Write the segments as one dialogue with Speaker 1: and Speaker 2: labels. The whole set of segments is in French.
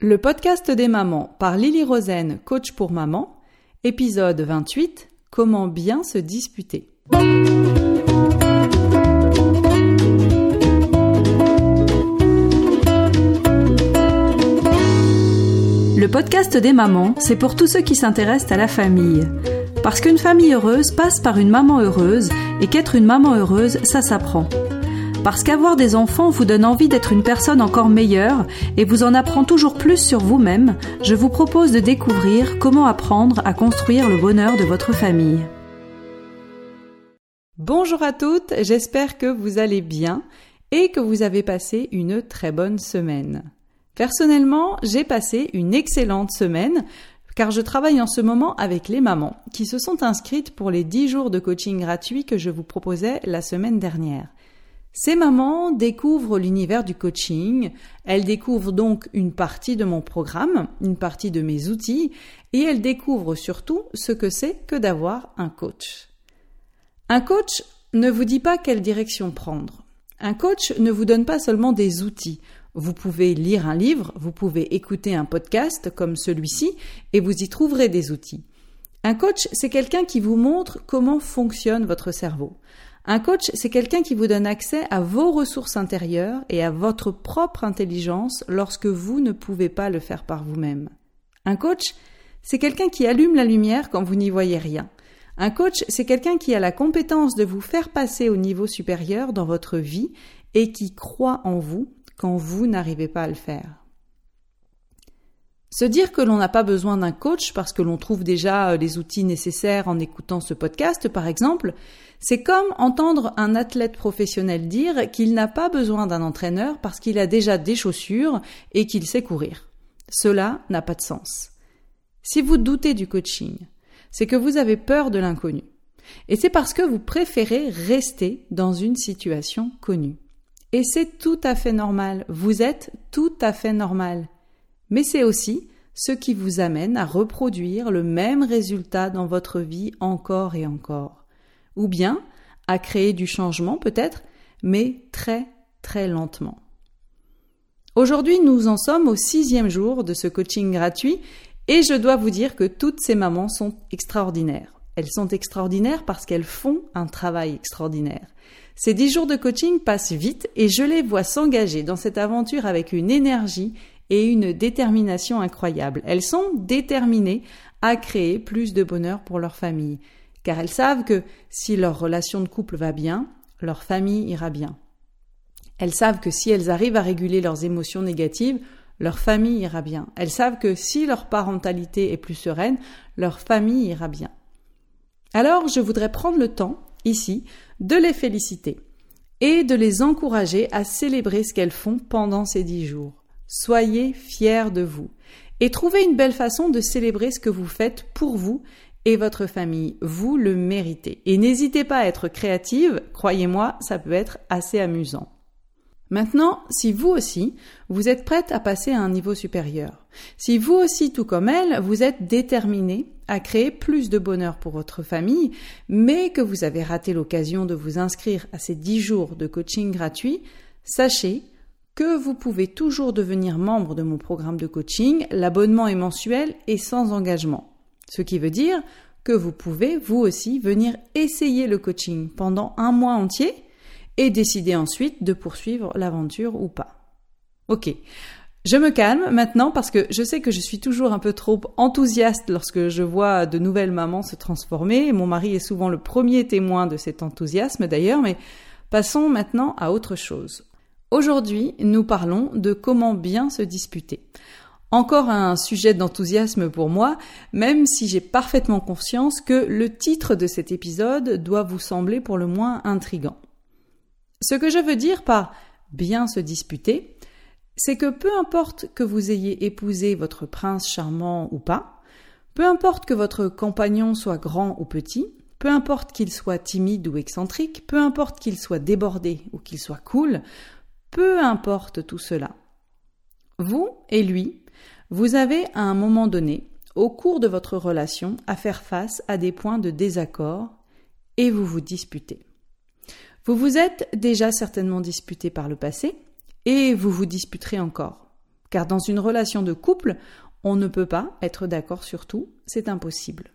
Speaker 1: Le podcast des mamans par Lily Rosen, coach pour maman, épisode 28 Comment bien se disputer. Le podcast des mamans, c'est pour tous ceux qui s'intéressent à la famille. Parce qu'une famille heureuse passe par une maman heureuse et qu'être une maman heureuse, ça s'apprend. Parce qu'avoir des enfants vous donne envie d'être une personne encore meilleure et vous en apprend toujours plus sur vous-même, je vous propose de découvrir comment apprendre à construire le bonheur de votre famille. Bonjour à toutes, j'espère que vous allez bien et que vous avez passé une très bonne semaine. Personnellement, j'ai passé une excellente semaine car je travaille en ce moment avec les mamans qui se sont inscrites pour les 10 jours de coaching gratuit que je vous proposais la semaine dernière. Ces mamans découvrent l'univers du coaching, elles découvrent donc une partie de mon programme, une partie de mes outils, et elles découvrent surtout ce que c'est que d'avoir un coach. Un coach ne vous dit pas quelle direction prendre. Un coach ne vous donne pas seulement des outils. Vous pouvez lire un livre, vous pouvez écouter un podcast comme celui-ci, et vous y trouverez des outils. Un coach, c'est quelqu'un qui vous montre comment fonctionne votre cerveau. Un coach, c'est quelqu'un qui vous donne accès à vos ressources intérieures et à votre propre intelligence lorsque vous ne pouvez pas le faire par vous-même. Un coach, c'est quelqu'un qui allume la lumière quand vous n'y voyez rien. Un coach, c'est quelqu'un qui a la compétence de vous faire passer au niveau supérieur dans votre vie et qui croit en vous quand vous n'arrivez pas à le faire. Se dire que l'on n'a pas besoin d'un coach parce que l'on trouve déjà les outils nécessaires en écoutant ce podcast, par exemple, c'est comme entendre un athlète professionnel dire qu'il n'a pas besoin d'un entraîneur parce qu'il a déjà des chaussures et qu'il sait courir. Cela n'a pas de sens. Si vous doutez du coaching, c'est que vous avez peur de l'inconnu. Et c'est parce que vous préférez rester dans une situation connue. Et c'est tout à fait normal. Vous êtes tout à fait normal. Mais c'est aussi ce qui vous amène à reproduire le même résultat dans votre vie encore et encore ou bien à créer du changement peut-être, mais très très lentement. Aujourd'hui, nous en sommes au sixième jour de ce coaching gratuit et je dois vous dire que toutes ces mamans sont extraordinaires. Elles sont extraordinaires parce qu'elles font un travail extraordinaire. Ces dix jours de coaching passent vite et je les vois s'engager dans cette aventure avec une énergie et une détermination incroyable. Elles sont déterminées à créer plus de bonheur pour leur famille car elles savent que si leur relation de couple va bien, leur famille ira bien. Elles savent que si elles arrivent à réguler leurs émotions négatives, leur famille ira bien. Elles savent que si leur parentalité est plus sereine, leur famille ira bien. Alors je voudrais prendre le temps, ici, de les féliciter et de les encourager à célébrer ce qu'elles font pendant ces dix jours. Soyez fiers de vous et trouvez une belle façon de célébrer ce que vous faites pour vous et votre famille. Vous le méritez. Et n'hésitez pas à être créative, croyez-moi, ça peut être assez amusant. Maintenant, si vous aussi, vous êtes prête à passer à un niveau supérieur, si vous aussi, tout comme elle, vous êtes déterminée à créer plus de bonheur pour votre famille, mais que vous avez raté l'occasion de vous inscrire à ces 10 jours de coaching gratuit, sachez que vous pouvez toujours devenir membre de mon programme de coaching. L'abonnement est mensuel et sans engagement. Ce qui veut dire que vous pouvez, vous aussi, venir essayer le coaching pendant un mois entier et décider ensuite de poursuivre l'aventure ou pas. Ok. Je me calme maintenant parce que je sais que je suis toujours un peu trop enthousiaste lorsque je vois de nouvelles mamans se transformer. Mon mari est souvent le premier témoin de cet enthousiasme d'ailleurs, mais passons maintenant à autre chose. Aujourd'hui, nous parlons de comment bien se disputer. Encore un sujet d'enthousiasme pour moi, même si j'ai parfaitement conscience que le titre de cet épisode doit vous sembler pour le moins intrigant. Ce que je veux dire par bien se disputer, c'est que peu importe que vous ayez épousé votre prince charmant ou pas, peu importe que votre compagnon soit grand ou petit, peu importe qu'il soit timide ou excentrique, peu importe qu'il soit débordé ou qu'il soit cool, peu importe tout cela. Vous et lui, vous avez à un moment donné, au cours de votre relation, à faire face à des points de désaccord et vous vous disputez. Vous vous êtes déjà certainement disputé par le passé et vous vous disputerez encore. Car dans une relation de couple, on ne peut pas être d'accord sur tout, c'est impossible.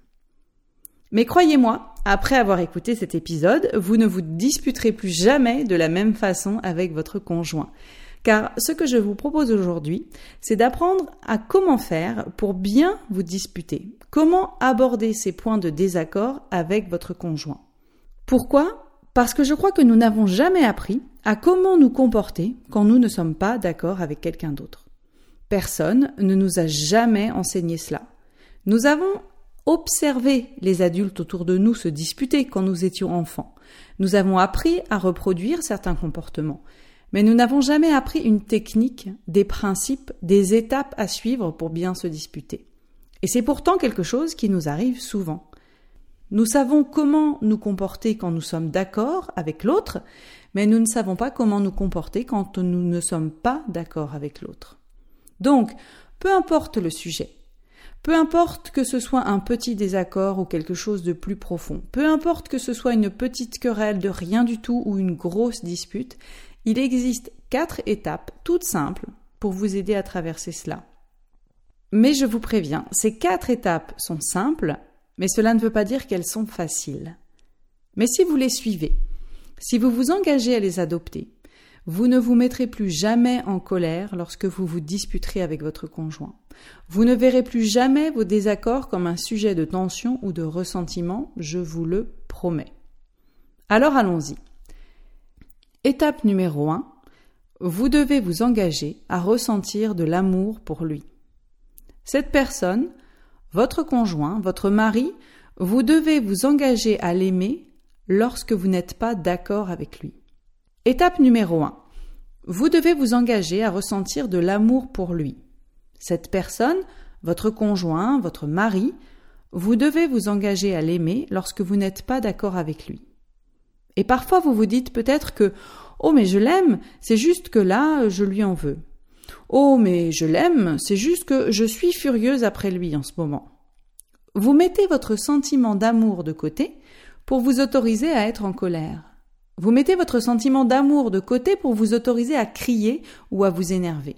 Speaker 1: Mais croyez-moi, après avoir écouté cet épisode, vous ne vous disputerez plus jamais de la même façon avec votre conjoint. Car ce que je vous propose aujourd'hui, c'est d'apprendre à comment faire pour bien vous disputer, comment aborder ces points de désaccord avec votre conjoint. Pourquoi? Parce que je crois que nous n'avons jamais appris à comment nous comporter quand nous ne sommes pas d'accord avec quelqu'un d'autre. Personne ne nous a jamais enseigné cela. Nous avons observé les adultes autour de nous se disputer quand nous étions enfants. Nous avons appris à reproduire certains comportements. Mais nous n'avons jamais appris une technique, des principes, des étapes à suivre pour bien se disputer. Et c'est pourtant quelque chose qui nous arrive souvent. Nous savons comment nous comporter quand nous sommes d'accord avec l'autre, mais nous ne savons pas comment nous comporter quand nous ne sommes pas d'accord avec l'autre. Donc, peu importe le sujet, peu importe que ce soit un petit désaccord ou quelque chose de plus profond, peu importe que ce soit une petite querelle de rien du tout ou une grosse dispute, il existe quatre étapes toutes simples pour vous aider à traverser cela. Mais je vous préviens, ces quatre étapes sont simples, mais cela ne veut pas dire qu'elles sont faciles. Mais si vous les suivez, si vous vous engagez à les adopter, vous ne vous mettrez plus jamais en colère lorsque vous vous disputerez avec votre conjoint. Vous ne verrez plus jamais vos désaccords comme un sujet de tension ou de ressentiment, je vous le promets. Alors allons-y. Étape numéro 1. Vous devez vous engager à ressentir de l'amour pour lui. Cette personne, votre conjoint, votre mari, vous devez vous engager à l'aimer lorsque vous n'êtes pas d'accord avec lui. Étape numéro 1. Vous devez vous engager à ressentir de l'amour pour lui. Cette personne, votre conjoint, votre mari, vous devez vous engager à l'aimer lorsque vous n'êtes pas d'accord avec lui. Et parfois vous vous dites peut-être que Oh mais je l'aime, c'est juste que là je lui en veux. Oh mais je l'aime, c'est juste que je suis furieuse après lui en ce moment. Vous mettez votre sentiment d'amour de côté pour vous autoriser à être en colère. Vous mettez votre sentiment d'amour de côté pour vous autoriser à crier ou à vous énerver.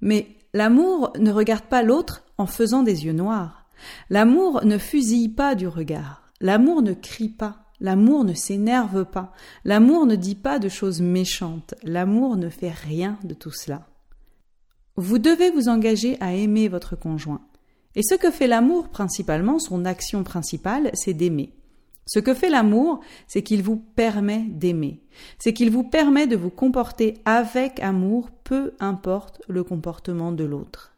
Speaker 1: Mais l'amour ne regarde pas l'autre en faisant des yeux noirs. L'amour ne fusille pas du regard. L'amour ne crie pas. L'amour ne s'énerve pas. L'amour ne dit pas de choses méchantes. L'amour ne fait rien de tout cela. Vous devez vous engager à aimer votre conjoint. Et ce que fait l'amour principalement, son action principale, c'est d'aimer. Ce que fait l'amour, c'est qu'il vous permet d'aimer. C'est qu'il vous permet de vous comporter avec amour, peu importe le comportement de l'autre.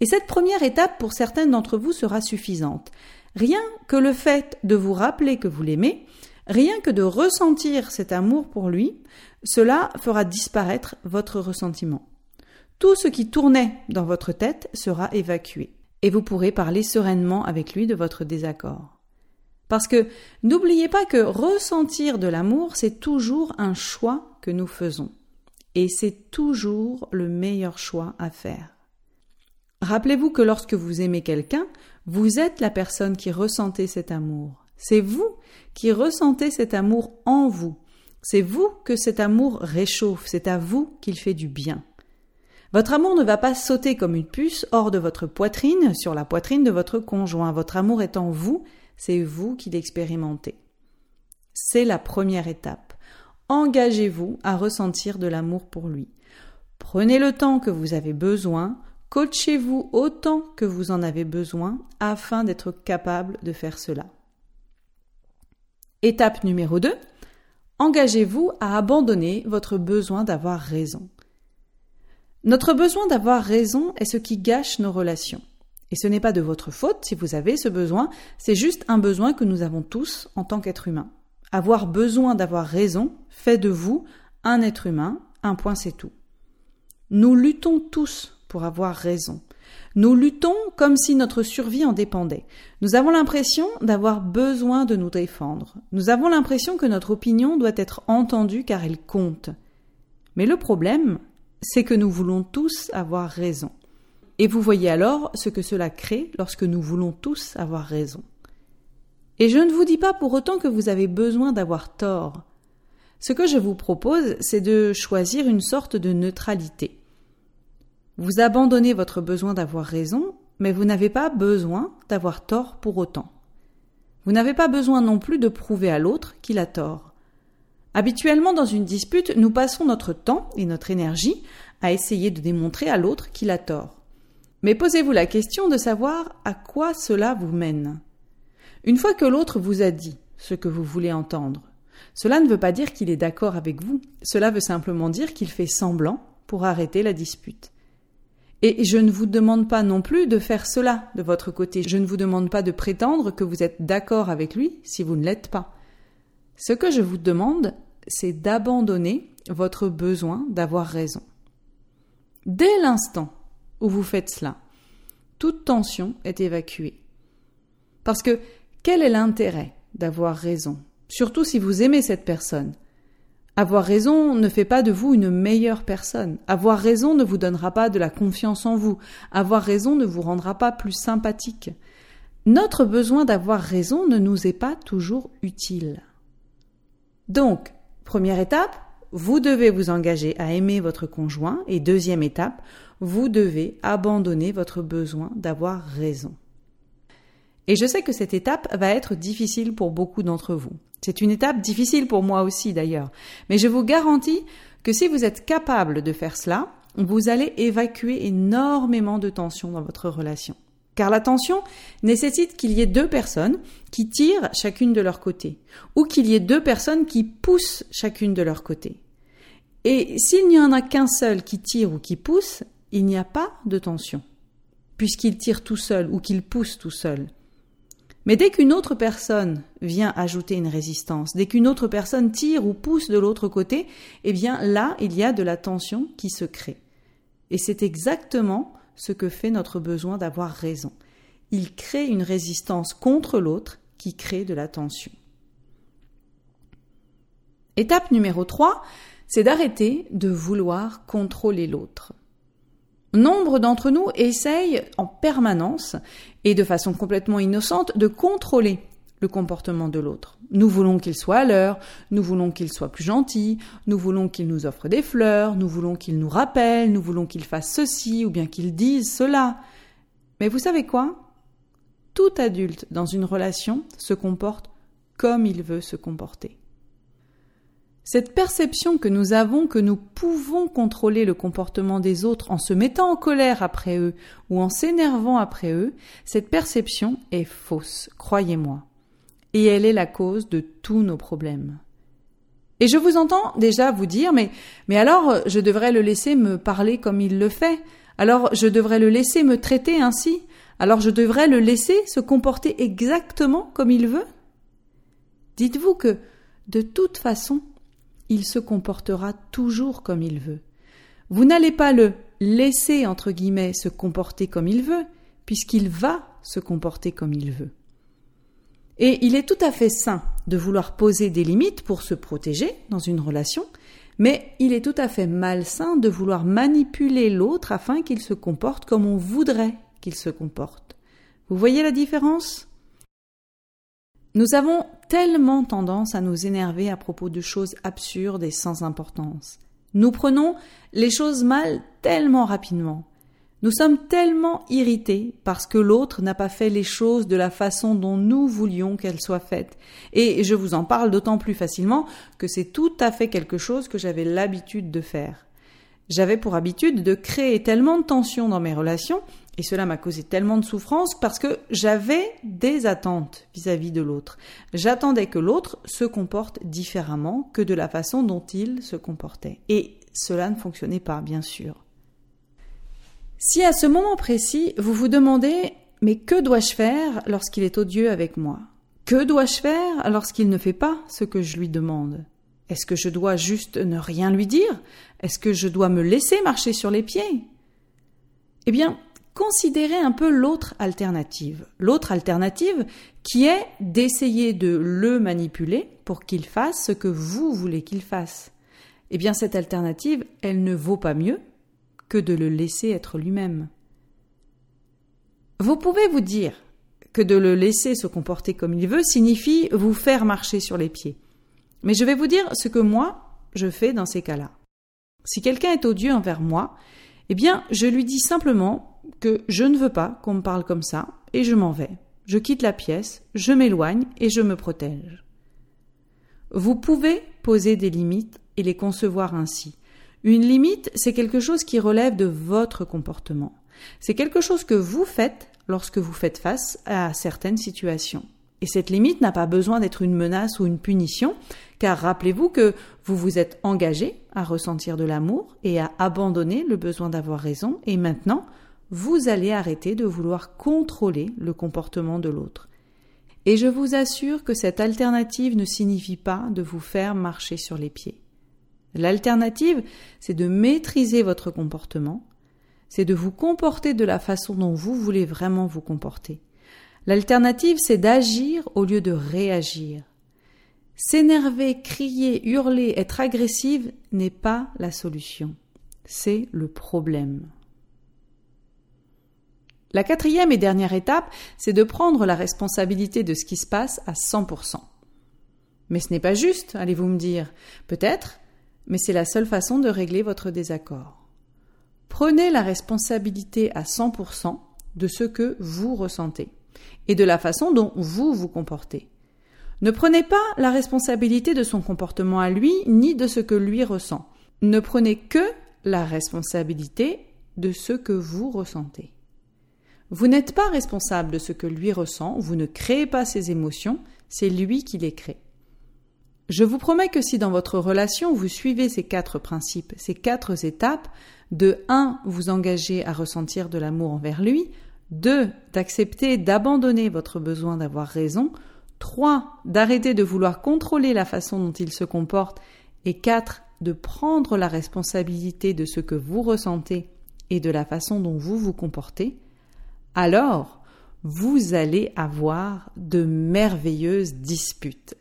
Speaker 1: Et cette première étape, pour certaines d'entre vous, sera suffisante. Rien que le fait de vous rappeler que vous l'aimez, rien que de ressentir cet amour pour lui, cela fera disparaître votre ressentiment. Tout ce qui tournait dans votre tête sera évacué, et vous pourrez parler sereinement avec lui de votre désaccord. Parce que n'oubliez pas que ressentir de l'amour, c'est toujours un choix que nous faisons. Et c'est toujours le meilleur choix à faire. Rappelez-vous que lorsque vous aimez quelqu'un, vous êtes la personne qui ressentez cet amour. C'est vous qui ressentez cet amour en vous. C'est vous que cet amour réchauffe, c'est à vous qu'il fait du bien. Votre amour ne va pas sauter comme une puce hors de votre poitrine sur la poitrine de votre conjoint. Votre amour est en vous c'est vous qui l'expérimentez. C'est la première étape. Engagez-vous à ressentir de l'amour pour lui. Prenez le temps que vous avez besoin, coachez-vous autant que vous en avez besoin afin d'être capable de faire cela. Étape numéro 2. Engagez-vous à abandonner votre besoin d'avoir raison. Notre besoin d'avoir raison est ce qui gâche nos relations. Et ce n'est pas de votre faute si vous avez ce besoin, c'est juste un besoin que nous avons tous en tant qu'être humain. Avoir besoin d'avoir raison fait de vous un être humain, un point c'est tout. Nous luttons tous pour avoir raison. Nous luttons comme si notre survie en dépendait. Nous avons l'impression d'avoir besoin de nous défendre. Nous avons l'impression que notre opinion doit être entendue car elle compte. Mais le problème, c'est que nous voulons tous avoir raison. Et vous voyez alors ce que cela crée lorsque nous voulons tous avoir raison. Et je ne vous dis pas pour autant que vous avez besoin d'avoir tort. Ce que je vous propose, c'est de choisir une sorte de neutralité. Vous abandonnez votre besoin d'avoir raison, mais vous n'avez pas besoin d'avoir tort pour autant. Vous n'avez pas besoin non plus de prouver à l'autre qu'il a tort. Habituellement, dans une dispute, nous passons notre temps et notre énergie à essayer de démontrer à l'autre qu'il a tort. Mais posez-vous la question de savoir à quoi cela vous mène. Une fois que l'autre vous a dit ce que vous voulez entendre, cela ne veut pas dire qu'il est d'accord avec vous, cela veut simplement dire qu'il fait semblant pour arrêter la dispute. Et je ne vous demande pas non plus de faire cela de votre côté. Je ne vous demande pas de prétendre que vous êtes d'accord avec lui si vous ne l'êtes pas. Ce que je vous demande, c'est d'abandonner votre besoin d'avoir raison. Dès l'instant où vous faites cela, toute tension est évacuée. Parce que quel est l'intérêt d'avoir raison? Surtout si vous aimez cette personne. Avoir raison ne fait pas de vous une meilleure personne. Avoir raison ne vous donnera pas de la confiance en vous. Avoir raison ne vous rendra pas plus sympathique. Notre besoin d'avoir raison ne nous est pas toujours utile. Donc, première étape, vous devez vous engager à aimer votre conjoint et deuxième étape, vous devez abandonner votre besoin d'avoir raison. Et je sais que cette étape va être difficile pour beaucoup d'entre vous. C'est une étape difficile pour moi aussi d'ailleurs. Mais je vous garantis que si vous êtes capable de faire cela, vous allez évacuer énormément de tension dans votre relation. Car la tension nécessite qu'il y ait deux personnes qui tirent chacune de leur côté, ou qu'il y ait deux personnes qui poussent chacune de leur côté. Et s'il n'y en a qu'un seul qui tire ou qui pousse, il n'y a pas de tension, puisqu'il tire tout seul ou qu'il pousse tout seul. Mais dès qu'une autre personne vient ajouter une résistance, dès qu'une autre personne tire ou pousse de l'autre côté, eh bien là, il y a de la tension qui se crée. Et c'est exactement ce que fait notre besoin d'avoir raison. Il crée une résistance contre l'autre qui crée de la tension. Étape numéro 3, c'est d'arrêter de vouloir contrôler l'autre. Nombre d'entre nous essayent en permanence et de façon complètement innocente de contrôler le comportement de l'autre. Nous voulons qu'il soit à l'heure, nous voulons qu'il soit plus gentil, nous voulons qu'il nous offre des fleurs, nous voulons qu'il nous rappelle, nous voulons qu'il fasse ceci ou bien qu'il dise cela. Mais vous savez quoi? Tout adulte dans une relation se comporte comme il veut se comporter. Cette perception que nous avons que nous pouvons contrôler le comportement des autres en se mettant en colère après eux ou en s'énervant après eux, cette perception est fausse, croyez-moi. Et elle est la cause de tous nos problèmes. Et je vous entends déjà vous dire, mais, mais alors je devrais le laisser me parler comme il le fait, alors je devrais le laisser me traiter ainsi, alors je devrais le laisser se comporter exactement comme il veut. Dites-vous que, de toute façon, il se comportera toujours comme il veut. Vous n'allez pas le laisser, entre guillemets, se comporter comme il veut, puisqu'il va se comporter comme il veut. Et il est tout à fait sain de vouloir poser des limites pour se protéger dans une relation, mais il est tout à fait malsain de vouloir manipuler l'autre afin qu'il se comporte comme on voudrait qu'il se comporte. Vous voyez la différence? Nous avons tellement tendance à nous énerver à propos de choses absurdes et sans importance. Nous prenons les choses mal tellement rapidement. Nous sommes tellement irrités parce que l'autre n'a pas fait les choses de la façon dont nous voulions qu'elles soient faites. Et je vous en parle d'autant plus facilement que c'est tout à fait quelque chose que j'avais l'habitude de faire. J'avais pour habitude de créer tellement de tensions dans mes relations et cela m'a causé tellement de souffrance parce que j'avais des attentes vis-à-vis de l'autre. J'attendais que l'autre se comporte différemment que de la façon dont il se comportait. Et cela ne fonctionnait pas, bien sûr. Si à ce moment précis, vous vous demandez mais que dois-je faire lorsqu'il est odieux avec moi? Que dois-je faire lorsqu'il ne fait pas ce que je lui demande? Est-ce que je dois juste ne rien lui dire? Est-ce que je dois me laisser marcher sur les pieds? Eh bien, considérez un peu l'autre alternative. L'autre alternative qui est d'essayer de le manipuler pour qu'il fasse ce que vous voulez qu'il fasse. Eh bien, cette alternative, elle ne vaut pas mieux que de le laisser être lui-même. Vous pouvez vous dire que de le laisser se comporter comme il veut signifie vous faire marcher sur les pieds. Mais je vais vous dire ce que moi, je fais dans ces cas-là. Si quelqu'un est odieux envers moi, Eh bien, je lui dis simplement que je ne veux pas qu'on me parle comme ça et je m'en vais. Je quitte la pièce, je m'éloigne et je me protège. Vous pouvez poser des limites et les concevoir ainsi. Une limite, c'est quelque chose qui relève de votre comportement. C'est quelque chose que vous faites lorsque vous faites face à certaines situations. Et cette limite n'a pas besoin d'être une menace ou une punition, car rappelez-vous que vous vous êtes engagé à ressentir de l'amour et à abandonner le besoin d'avoir raison, et maintenant, vous allez arrêter de vouloir contrôler le comportement de l'autre. Et je vous assure que cette alternative ne signifie pas de vous faire marcher sur les pieds. L'alternative, c'est de maîtriser votre comportement, c'est de vous comporter de la façon dont vous voulez vraiment vous comporter. L'alternative, c'est d'agir au lieu de réagir. S'énerver, crier, hurler, être agressive n'est pas la solution. C'est le problème. La quatrième et dernière étape, c'est de prendre la responsabilité de ce qui se passe à 100%. Mais ce n'est pas juste, allez-vous me dire. Peut-être, mais c'est la seule façon de régler votre désaccord. Prenez la responsabilité à 100% de ce que vous ressentez et de la façon dont vous vous comportez. Ne prenez pas la responsabilité de son comportement à lui ni de ce que lui ressent. Ne prenez que la responsabilité de ce que vous ressentez. Vous n'êtes pas responsable de ce que lui ressent, vous ne créez pas ses émotions, c'est lui qui les crée. Je vous promets que si dans votre relation vous suivez ces quatre principes, ces quatre étapes, de 1. vous engager à ressentir de l'amour envers lui, 2. d'accepter d'abandonner votre besoin d'avoir raison, 3. d'arrêter de vouloir contrôler la façon dont il se comporte, et 4. de prendre la responsabilité de ce que vous ressentez et de la façon dont vous vous comportez, alors vous allez avoir de merveilleuses disputes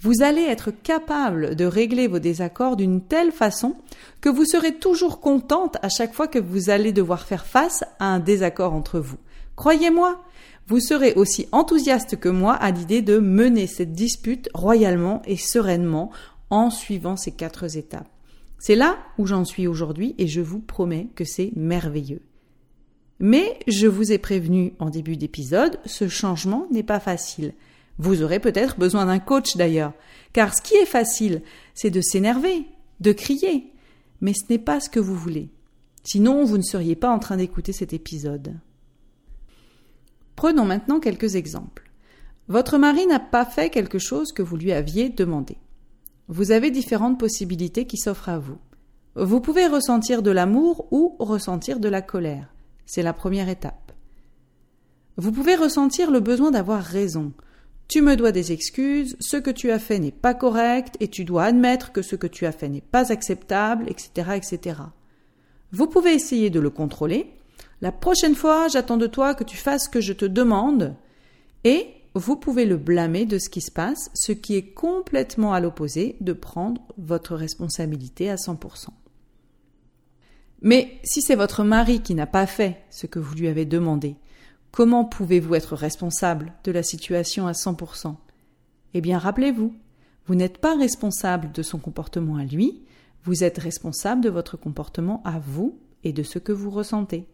Speaker 1: vous allez être capable de régler vos désaccords d'une telle façon que vous serez toujours contente à chaque fois que vous allez devoir faire face à un désaccord entre vous. Croyez-moi, vous serez aussi enthousiaste que moi à l'idée de mener cette dispute royalement et sereinement en suivant ces quatre étapes. C'est là où j'en suis aujourd'hui et je vous promets que c'est merveilleux. Mais je vous ai prévenu en début d'épisode, ce changement n'est pas facile. Vous aurez peut-être besoin d'un coach d'ailleurs, car ce qui est facile, c'est de s'énerver, de crier, mais ce n'est pas ce que vous voulez. Sinon, vous ne seriez pas en train d'écouter cet épisode. Prenons maintenant quelques exemples. Votre mari n'a pas fait quelque chose que vous lui aviez demandé. Vous avez différentes possibilités qui s'offrent à vous. Vous pouvez ressentir de l'amour ou ressentir de la colère. C'est la première étape. Vous pouvez ressentir le besoin d'avoir raison, tu me dois des excuses, ce que tu as fait n'est pas correct et tu dois admettre que ce que tu as fait n'est pas acceptable, etc., etc. Vous pouvez essayer de le contrôler. La prochaine fois, j'attends de toi que tu fasses ce que je te demande. Et vous pouvez le blâmer de ce qui se passe, ce qui est complètement à l'opposé de prendre votre responsabilité à 100%. Mais si c'est votre mari qui n'a pas fait ce que vous lui avez demandé, Comment pouvez-vous être responsable de la situation à 100% Eh bien, rappelez-vous, vous, n'êtes pas responsable de son comportement à lui, vous êtes responsable de votre comportement à vous et de ce que vous ressentez.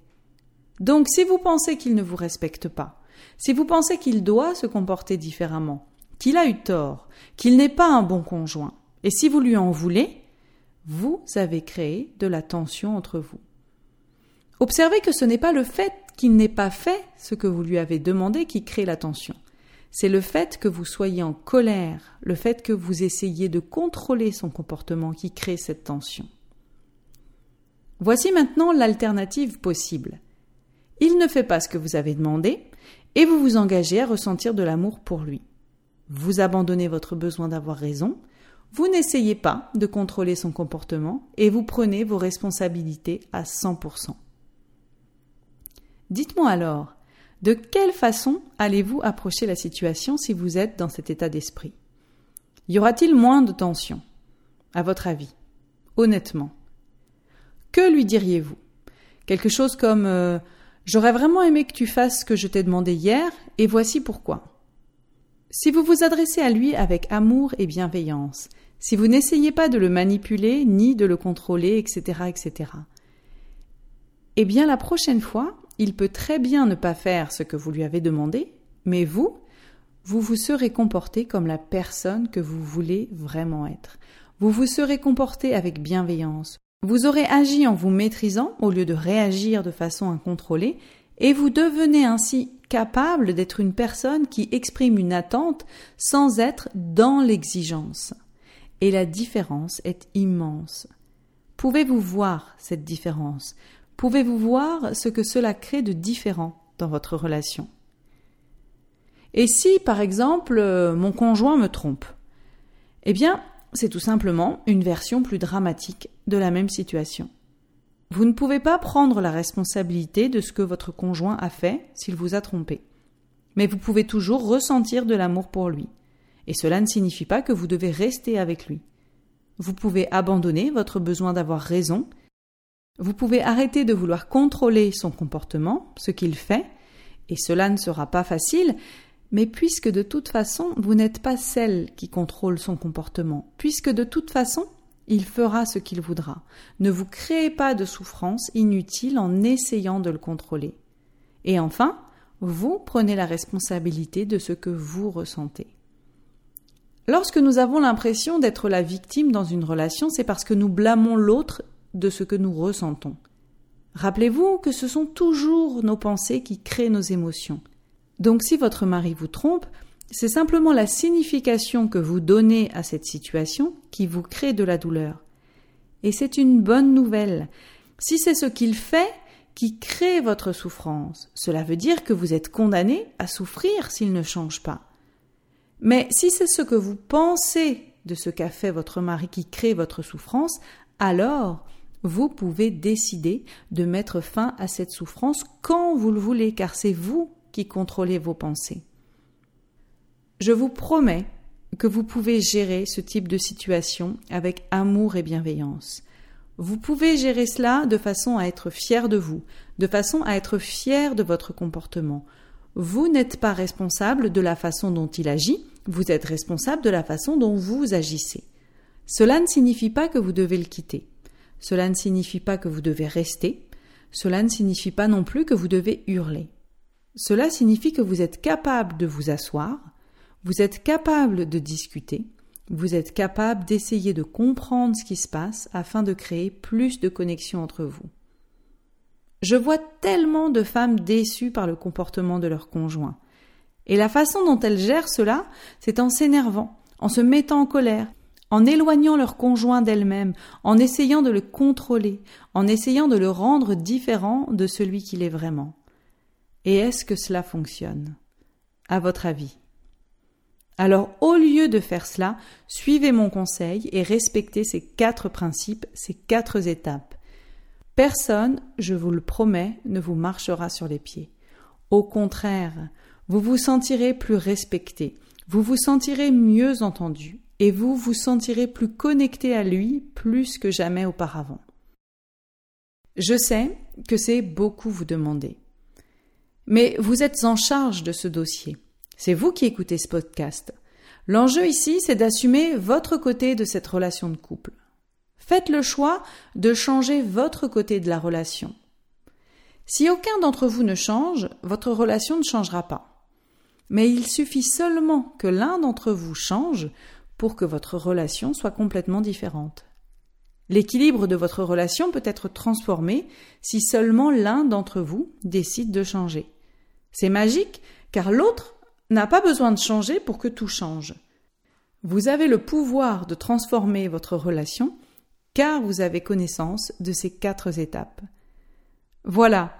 Speaker 1: Donc, si vous pensez qu'il ne vous respecte pas, si vous pensez qu'il doit se comporter différemment, qu'il a eu tort, qu'il n'est pas un bon conjoint, et si vous lui en voulez, vous avez créé de la tension entre vous. Observez que ce n'est pas le fait qu'il n'ait pas fait ce que vous lui avez demandé qui crée la tension. C'est le fait que vous soyez en colère, le fait que vous essayiez de contrôler son comportement qui crée cette tension. Voici maintenant l'alternative possible. Il ne fait pas ce que vous avez demandé et vous vous engagez à ressentir de l'amour pour lui. Vous abandonnez votre besoin d'avoir raison, vous n'essayez pas de contrôler son comportement et vous prenez vos responsabilités à 100%. Dites-moi alors, de quelle façon allez-vous approcher la situation si vous êtes dans cet état d'esprit? Y aura-t-il moins de tension? À votre avis Honnêtement. Que lui diriez-vous? Quelque chose comme euh, J'aurais vraiment aimé que tu fasses ce que je t'ai demandé hier, et voici pourquoi. Si vous vous adressez à lui avec amour et bienveillance, si vous n'essayez pas de le manipuler ni de le contrôler, etc., etc., eh bien la prochaine fois, il peut très bien ne pas faire ce que vous lui avez demandé, mais vous, vous vous serez comporté comme la personne que vous voulez vraiment être. Vous vous serez comporté avec bienveillance. Vous aurez agi en vous maîtrisant au lieu de réagir de façon incontrôlée, et vous devenez ainsi capable d'être une personne qui exprime une attente sans être dans l'exigence. Et la différence est immense. Pouvez-vous voir cette différence? Pouvez-vous voir ce que cela crée de différent dans votre relation? Et si, par exemple, euh, mon conjoint me trompe? Eh bien, c'est tout simplement une version plus dramatique de la même situation. Vous ne pouvez pas prendre la responsabilité de ce que votre conjoint a fait s'il vous a trompé. Mais vous pouvez toujours ressentir de l'amour pour lui. Et cela ne signifie pas que vous devez rester avec lui. Vous pouvez abandonner votre besoin d'avoir raison vous pouvez arrêter de vouloir contrôler son comportement, ce qu'il fait, et cela ne sera pas facile, mais puisque de toute façon vous n'êtes pas celle qui contrôle son comportement, puisque de toute façon il fera ce qu'il voudra, ne vous créez pas de souffrance inutile en essayant de le contrôler. Et enfin, vous prenez la responsabilité de ce que vous ressentez. Lorsque nous avons l'impression d'être la victime dans une relation, c'est parce que nous blâmons l'autre de ce que nous ressentons. Rappelez-vous que ce sont toujours nos pensées qui créent nos émotions. Donc si votre mari vous trompe, c'est simplement la signification que vous donnez à cette situation qui vous crée de la douleur. Et c'est une bonne nouvelle. Si c'est ce qu'il fait qui crée votre souffrance, cela veut dire que vous êtes condamné à souffrir s'il ne change pas. Mais si c'est ce que vous pensez de ce qu'a fait votre mari qui crée votre souffrance, alors vous pouvez décider de mettre fin à cette souffrance quand vous le voulez, car c'est vous qui contrôlez vos pensées. Je vous promets que vous pouvez gérer ce type de situation avec amour et bienveillance. Vous pouvez gérer cela de façon à être fier de vous, de façon à être fier de votre comportement. Vous n'êtes pas responsable de la façon dont il agit, vous êtes responsable de la façon dont vous agissez. Cela ne signifie pas que vous devez le quitter. Cela ne signifie pas que vous devez rester. Cela ne signifie pas non plus que vous devez hurler. Cela signifie que vous êtes capable de vous asseoir, vous êtes capable de discuter, vous êtes capable d'essayer de comprendre ce qui se passe afin de créer plus de connexion entre vous. Je vois tellement de femmes déçues par le comportement de leur conjoint. Et la façon dont elles gèrent cela, c'est en s'énervant, en se mettant en colère, en éloignant leur conjoint d'elle-même, en essayant de le contrôler, en essayant de le rendre différent de celui qu'il est vraiment. Et est-ce que cela fonctionne? À votre avis? Alors, au lieu de faire cela, suivez mon conseil et respectez ces quatre principes, ces quatre étapes. Personne, je vous le promets, ne vous marchera sur les pieds. Au contraire, vous vous sentirez plus respecté, vous vous sentirez mieux entendu, et vous vous sentirez plus connecté à lui plus que jamais auparavant. Je sais que c'est beaucoup vous demander. Mais vous êtes en charge de ce dossier. C'est vous qui écoutez ce podcast. L'enjeu ici, c'est d'assumer votre côté de cette relation de couple. Faites le choix de changer votre côté de la relation. Si aucun d'entre vous ne change, votre relation ne changera pas. Mais il suffit seulement que l'un d'entre vous change pour que votre relation soit complètement différente. L'équilibre de votre relation peut être transformé si seulement l'un d'entre vous décide de changer. C'est magique car l'autre n'a pas besoin de changer pour que tout change. Vous avez le pouvoir de transformer votre relation car vous avez connaissance de ces quatre étapes. Voilà,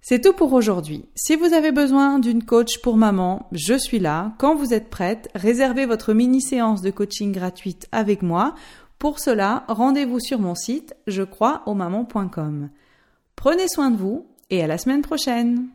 Speaker 1: c'est tout pour aujourd'hui. Si vous avez besoin d'une coach pour maman, je suis là. Quand vous êtes prête, réservez votre mini-séance de coaching gratuite avec moi. Pour cela, rendez-vous sur mon site je crois au maman.com. Prenez soin de vous et à la semaine prochaine.